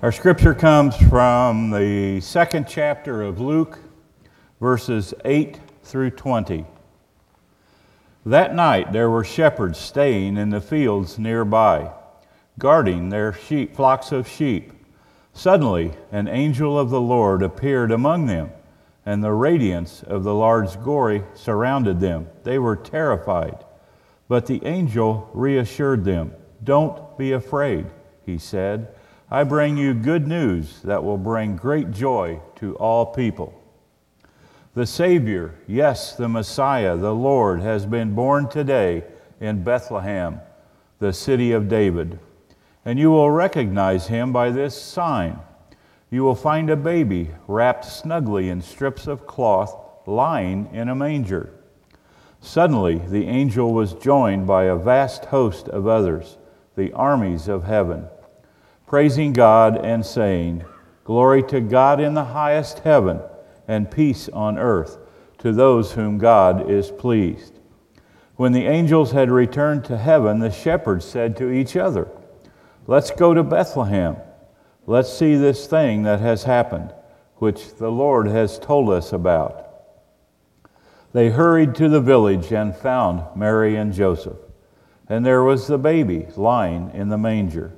Our scripture comes from the second chapter of Luke, verses 8 through 20. That night there were shepherds staying in the fields nearby, guarding their sheep, flocks of sheep. Suddenly, an angel of the Lord appeared among them, and the radiance of the Lord's glory surrounded them. They were terrified. But the angel reassured them. Don't be afraid, he said. I bring you good news that will bring great joy to all people. The Savior, yes, the Messiah, the Lord, has been born today in Bethlehem, the city of David. And you will recognize him by this sign. You will find a baby wrapped snugly in strips of cloth, lying in a manger. Suddenly, the angel was joined by a vast host of others, the armies of heaven praising God and saying, Glory to God in the highest heaven, and peace on earth to those whom God is pleased. When the angels had returned to heaven, the shepherds said to each other, Let's go to Bethlehem. Let's see this thing that has happened, which the Lord has told us about. They hurried to the village and found Mary and Joseph, and there was the baby lying in the manger.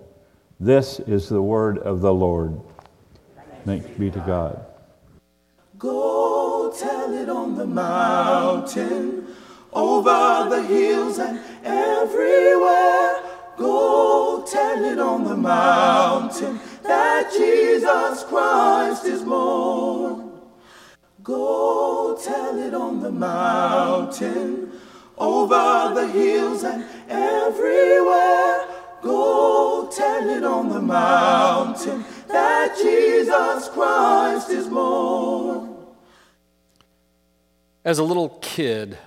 This is the word of the Lord. Thanks be to God. Go tell it on the mountain, over the hills and everywhere. Go tell it on the mountain that Jesus Christ is born. Go tell it on the mountain, over the hills and everywhere. Go tell it on the mountain that Jesus Christ is born. As a little kid,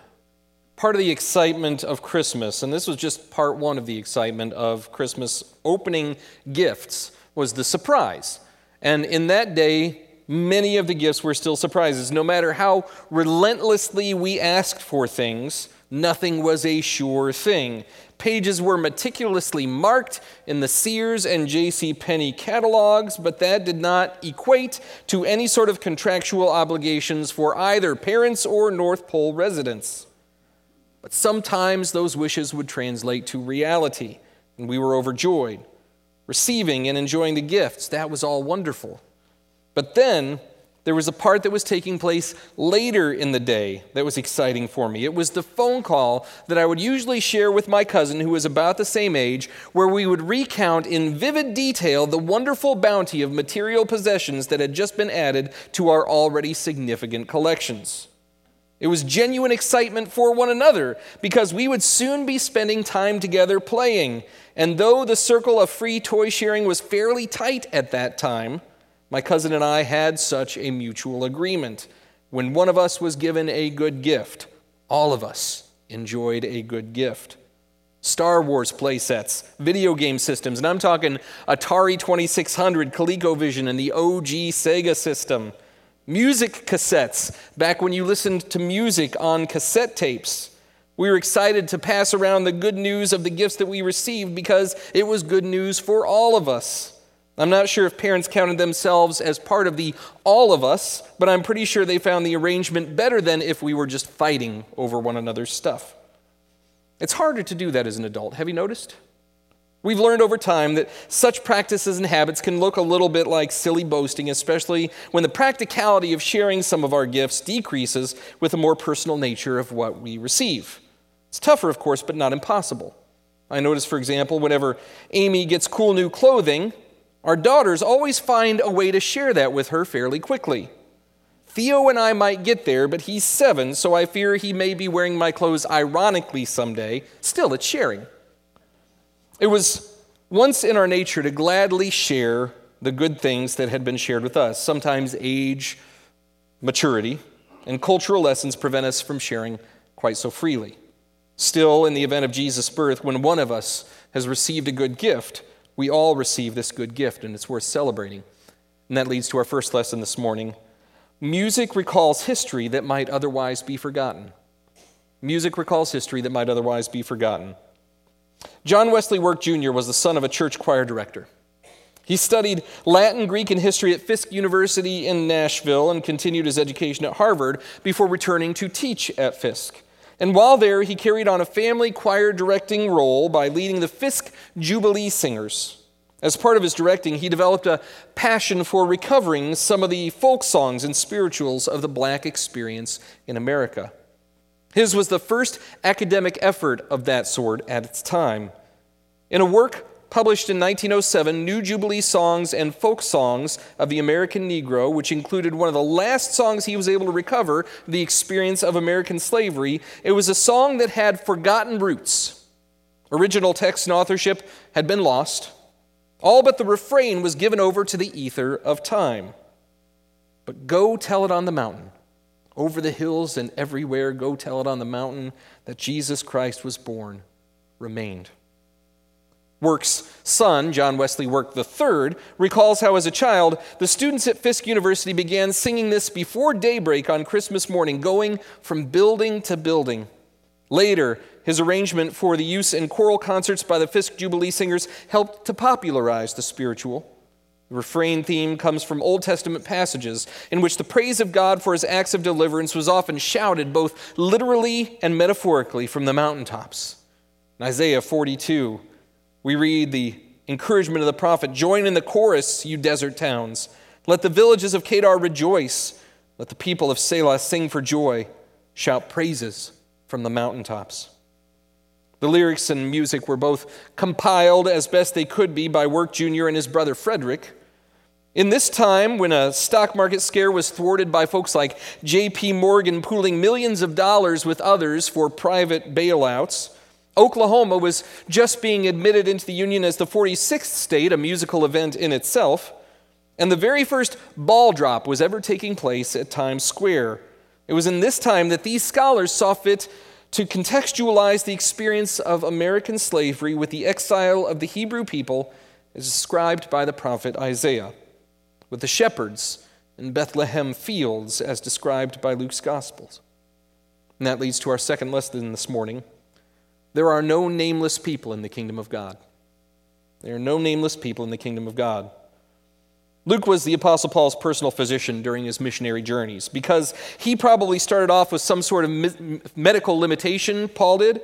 part of the excitement of Christmas, and this was just part one of the excitement of Christmas opening gifts, was the surprise. And in that day, many of the gifts were still surprises. No matter how relentlessly we asked for things, nothing was a sure thing. Pages were meticulously marked in the Sears and J.C. Penney catalogs, but that did not equate to any sort of contractual obligations for either parents or North Pole residents. But sometimes those wishes would translate to reality, and we were overjoyed. Receiving and enjoying the gifts, that was all wonderful. But then there was a part that was taking place later in the day that was exciting for me. It was the phone call that I would usually share with my cousin, who was about the same age, where we would recount in vivid detail the wonderful bounty of material possessions that had just been added to our already significant collections. It was genuine excitement for one another because we would soon be spending time together playing. And though the circle of free toy sharing was fairly tight at that time, my cousin and I had such a mutual agreement. When one of us was given a good gift, all of us enjoyed a good gift. Star Wars playsets, video game systems, and I'm talking Atari 2600, ColecoVision, and the OG Sega system. Music cassettes, back when you listened to music on cassette tapes. We were excited to pass around the good news of the gifts that we received because it was good news for all of us. I'm not sure if parents counted themselves as part of the all of us, but I'm pretty sure they found the arrangement better than if we were just fighting over one another's stuff. It's harder to do that as an adult. Have you noticed? We've learned over time that such practices and habits can look a little bit like silly boasting, especially when the practicality of sharing some of our gifts decreases with the more personal nature of what we receive. It's tougher, of course, but not impossible. I notice, for example, whenever Amy gets cool new clothing, our daughters always find a way to share that with her fairly quickly. Theo and I might get there, but he's seven, so I fear he may be wearing my clothes ironically someday. Still, it's sharing. It was once in our nature to gladly share the good things that had been shared with us. Sometimes age, maturity, and cultural lessons prevent us from sharing quite so freely. Still, in the event of Jesus' birth, when one of us has received a good gift, we all receive this good gift, and it's worth celebrating. And that leads to our first lesson this morning. Music recalls history that might otherwise be forgotten. Music recalls history that might otherwise be forgotten. John Wesley Work Jr. was the son of a church choir director. He studied Latin, Greek, and history at Fisk University in Nashville and continued his education at Harvard before returning to teach at Fisk. And while there, he carried on a family choir directing role by leading the Fisk Jubilee Singers. As part of his directing, he developed a passion for recovering some of the folk songs and spirituals of the black experience in America. His was the first academic effort of that sort at its time. In a work published in 1907, New Jubilee Songs and Folk Songs of the American Negro, which included one of the last songs he was able to recover, the experience of American slavery, it was a song that had forgotten roots. Original text and authorship had been lost. All but the refrain was given over to the ether of time. But go tell it on the mountain over the hills and everywhere, go tell it on the mountain that Jesus Christ was born, remained. Work's son, John Wesley Work III, recalls how as a child, the students at Fisk University began singing this before daybreak on Christmas morning, going from building to building. Later, his arrangement for the use in choral concerts by the Fisk Jubilee Singers helped to popularize the spiritual. The refrain theme comes from Old Testament passages in which the praise of God for his acts of deliverance was often shouted both literally and metaphorically from the mountaintops. In Isaiah 42, we read the encouragement of the prophet Join in the chorus, you desert towns. Let the villages of Kedar rejoice. Let the people of Sela sing for joy. Shout praises from the mountaintops. The lyrics and music were both compiled as best they could be by Work Jr. and his brother Frederick. In this time, when a stock market scare was thwarted by folks like J.P. Morgan pooling millions of dollars with others for private bailouts, Oklahoma was just being admitted into the Union as the 46th state, a musical event in itself, and the very first ball drop was ever taking place at Times Square. It was in this time that these scholars saw fit to contextualize the experience of American slavery with the exile of the Hebrew people as described by the prophet Isaiah with the shepherds in Bethlehem fields, as described by Luke's Gospels. And that leads to our second lesson this morning. There are no nameless people in the kingdom of God. There are no nameless people in the kingdom of God. Luke was the Apostle Paul's personal physician during his missionary journeys. Because he probably started off with some sort of medical limitation, Paul did,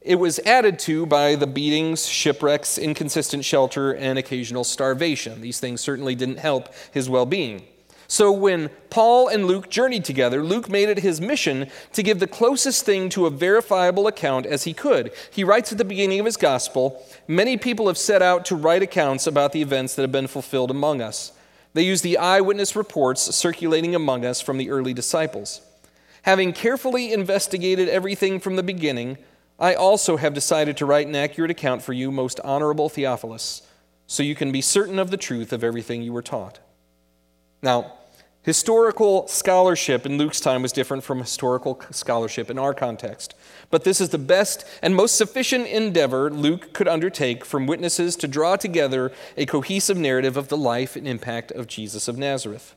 it was added to by the beatings, shipwrecks, inconsistent shelter, and occasional starvation. These things certainly didn't help his well being. So when Paul and Luke journeyed together, Luke made it his mission to give the closest thing to a verifiable account as he could. He writes at the beginning of his gospel Many people have set out to write accounts about the events that have been fulfilled among us. They use the eyewitness reports circulating among us from the early disciples. Having carefully investigated everything from the beginning, I also have decided to write an accurate account for you, most honorable Theophilus, so you can be certain of the truth of everything you were taught. Now, historical scholarship in Luke's time was different from historical scholarship in our context. But this is the best and most sufficient endeavor Luke could undertake from witnesses to draw together a cohesive narrative of the life and impact of Jesus of Nazareth.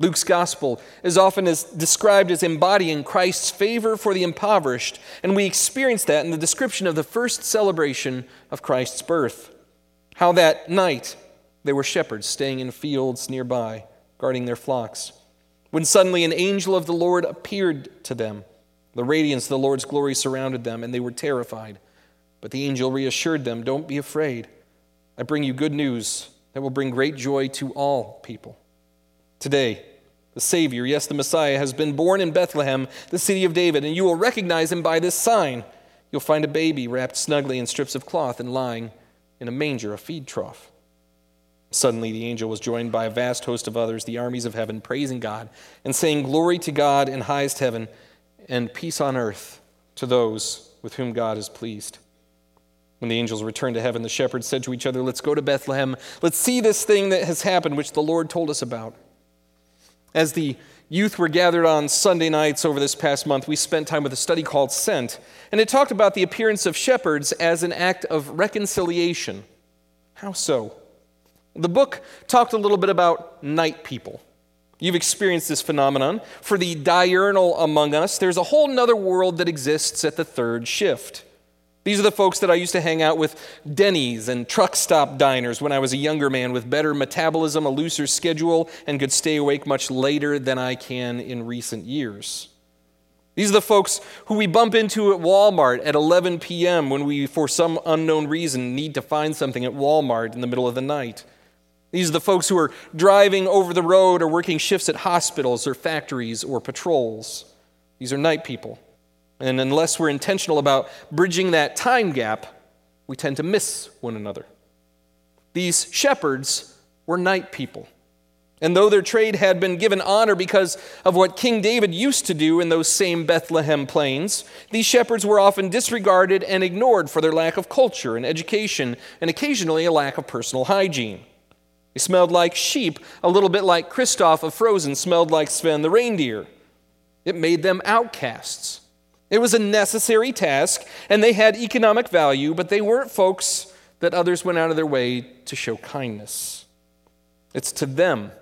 Luke's gospel is often as described as embodying Christ's favor for the impoverished, and we experience that in the description of the first celebration of Christ's birth. How that night there were shepherds staying in fields nearby, guarding their flocks, when suddenly an angel of the Lord appeared to them. The radiance of the Lord's glory surrounded them, and they were terrified. But the angel reassured them Don't be afraid. I bring you good news that will bring great joy to all people. Today, the Savior, yes, the Messiah, has been born in Bethlehem, the city of David, and you will recognize him by this sign. You'll find a baby wrapped snugly in strips of cloth and lying in a manger, a feed trough. Suddenly, the angel was joined by a vast host of others, the armies of heaven, praising God and saying, Glory to God in highest heaven, and peace on earth to those with whom God is pleased. When the angels returned to heaven, the shepherds said to each other, Let's go to Bethlehem. Let's see this thing that has happened, which the Lord told us about. As the youth were gathered on Sunday nights over this past month, we spent time with a study called Sent, and it talked about the appearance of shepherds as an act of reconciliation. How so? The book talked a little bit about night people. You've experienced this phenomenon. For the diurnal among us, there's a whole nother world that exists at the third shift. These are the folks that I used to hang out with Denny's and truck stop diners when I was a younger man with better metabolism, a looser schedule, and could stay awake much later than I can in recent years. These are the folks who we bump into at Walmart at 11 p.m. when we, for some unknown reason, need to find something at Walmart in the middle of the night. These are the folks who are driving over the road or working shifts at hospitals or factories or patrols. These are night people. And unless we're intentional about bridging that time gap, we tend to miss one another. These shepherds were night people. And though their trade had been given honor because of what King David used to do in those same Bethlehem plains, these shepherds were often disregarded and ignored for their lack of culture and education, and occasionally a lack of personal hygiene. They smelled like sheep, a little bit like Kristoff of Frozen smelled like Sven the reindeer. It made them outcasts. It was a necessary task, and they had economic value, but they weren't folks that others went out of their way to show kindness. It's to them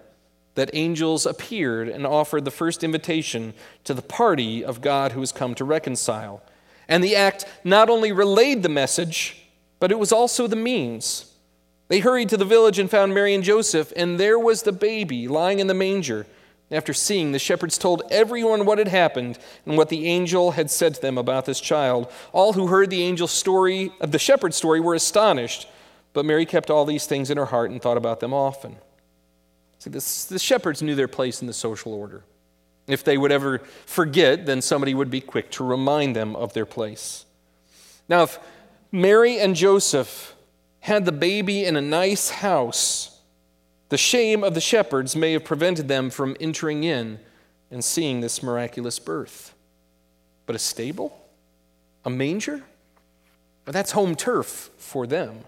that angels appeared and offered the first invitation to the party of God who has come to reconcile. And the act not only relayed the message, but it was also the means. They hurried to the village and found Mary and Joseph, and there was the baby lying in the manger. After seeing, the shepherds told everyone what had happened and what the angel had said to them about this child. All who heard the angel's story, of the shepherd's story, were astonished. But Mary kept all these things in her heart and thought about them often. See, this, the shepherds knew their place in the social order. If they would ever forget, then somebody would be quick to remind them of their place. Now, if Mary and Joseph had the baby in a nice house, the shame of the shepherds may have prevented them from entering in and seeing this miraculous birth. But a stable? A manger? Well, that's home turf for them.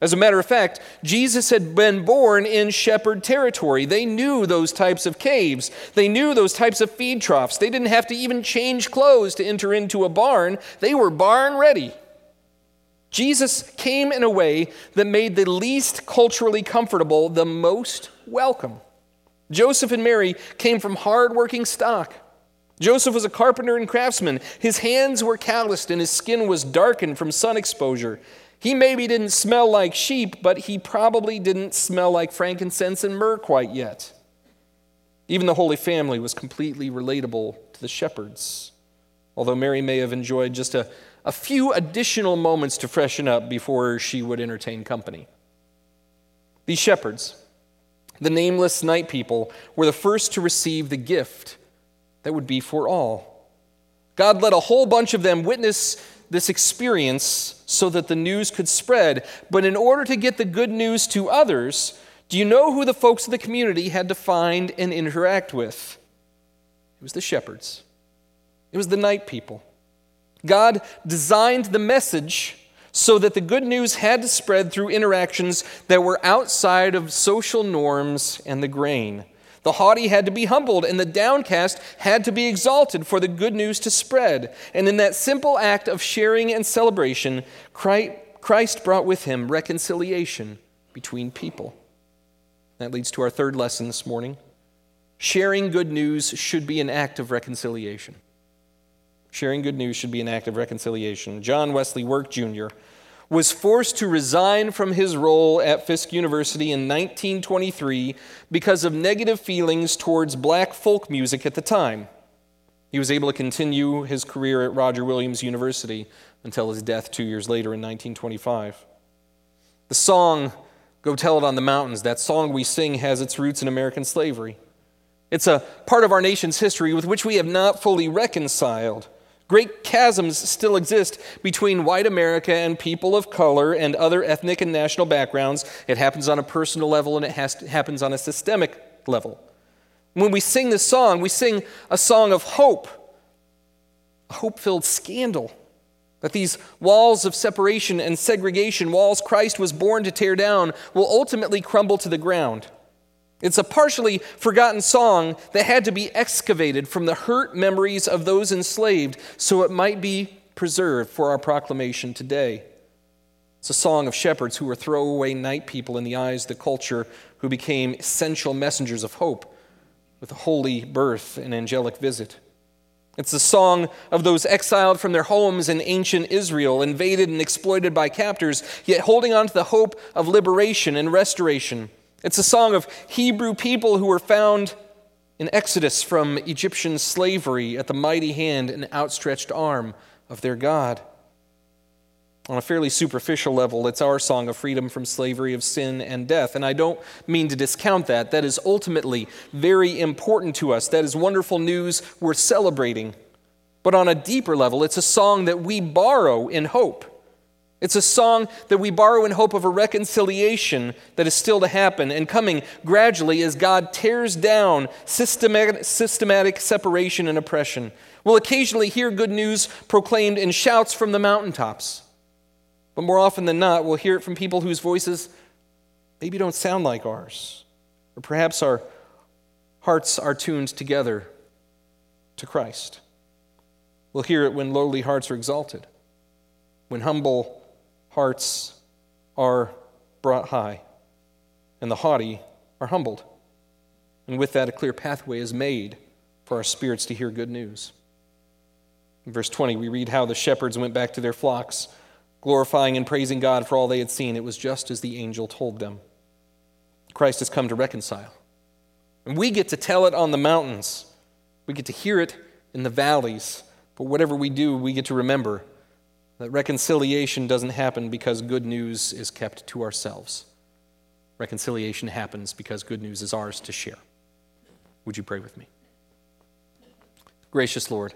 As a matter of fact, Jesus had been born in shepherd territory. They knew those types of caves. They knew those types of feed troughs. They didn't have to even change clothes to enter into a barn. They were barn ready. Jesus came in a way that made the least culturally comfortable the most welcome. Joseph and Mary came from hardworking stock. Joseph was a carpenter and craftsman. His hands were calloused and his skin was darkened from sun exposure. He maybe didn't smell like sheep, but he probably didn't smell like frankincense and myrrh quite yet. Even the Holy Family was completely relatable to the shepherds, although Mary may have enjoyed just a a few additional moments to freshen up before she would entertain company. These shepherds, the nameless night people, were the first to receive the gift that would be for all. God let a whole bunch of them witness this experience so that the news could spread. But in order to get the good news to others, do you know who the folks of the community had to find and interact with? It was the shepherds, it was the night people. God designed the message so that the good news had to spread through interactions that were outside of social norms and the grain. The haughty had to be humbled, and the downcast had to be exalted for the good news to spread. And in that simple act of sharing and celebration, Christ brought with him reconciliation between people. That leads to our third lesson this morning. Sharing good news should be an act of reconciliation. Sharing good news should be an act of reconciliation. John Wesley Work Jr. was forced to resign from his role at Fisk University in 1923 because of negative feelings towards black folk music at the time. He was able to continue his career at Roger Williams University, until his death two years later in 1925. The song, Go Tell It on the Mountains, that song we sing has its roots in American slavery. It's a part of our nation's history with which we have not fully reconciled. Great chasms still exist between white America and people of color and other ethnic and national backgrounds. It happens on a personal level and it to, happens on a systemic level. When we sing this song, we sing a song of hope, a hope filled scandal. That these walls of separation and segregation, walls Christ was born to tear down, will ultimately crumble to the ground. It's a partially forgotten song that had to be excavated from the hurt memories of those enslaved so it might be preserved for our proclamation today. It's a song of shepherds who were throwaway night people in the eyes of the culture who became essential messengers of hope with a holy birth and angelic visit. It's the song of those exiled from their homes in ancient Israel, invaded and exploited by captors, yet holding on to the hope of liberation and restoration. It's a song of Hebrew people who were found in Exodus from Egyptian slavery at the mighty hand and outstretched arm of their God. On a fairly superficial level, it's our song of freedom from slavery of sin and death. And I don't mean to discount that. That is ultimately very important to us. That is wonderful news worth celebrating. But on a deeper level, it's a song that we borrow in hope. It's a song that we borrow in hope of a reconciliation that is still to happen and coming gradually as God tears down systematic, systematic separation and oppression. We'll occasionally hear good news proclaimed in shouts from the mountaintops. But more often than not, we'll hear it from people whose voices maybe don't sound like ours. Or perhaps our hearts are tuned together to Christ. We'll hear it when lowly hearts are exalted, when humble hearts are brought high, and the haughty are humbled. And with that, a clear pathway is made for our spirits to hear good news. In verse 20, we read how the shepherds went back to their flocks, glorifying and praising God for all they had seen. It was just as the angel told them. Christ has come to reconcile. And we get to tell it on the mountains, we get to hear it in the valleys. But whatever we do, we get to remember that reconciliation doesn't happen because good news is kept to ourselves. Reconciliation happens because good news is ours to share. Would you pray with me? Gracious Lord,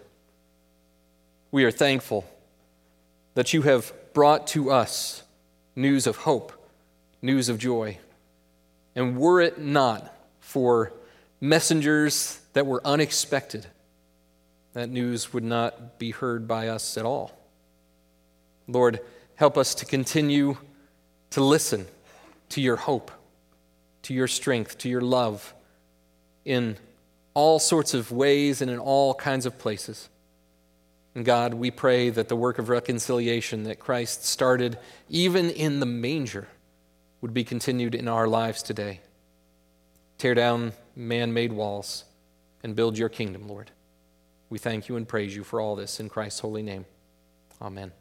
we are thankful that you have brought to us news of hope, news of joy. And were it not for messengers that were unexpected, that news would not be heard by us at all. Lord, help us to continue to listen to your hope, to your strength, to your love in all sorts of ways and in all kinds of places. And God, we pray that the work of reconciliation that Christ started even in the manger would be continued in our lives today. Tear down man made walls and build your kingdom, Lord. We thank you and praise you for all this in Christ's holy name. Amen.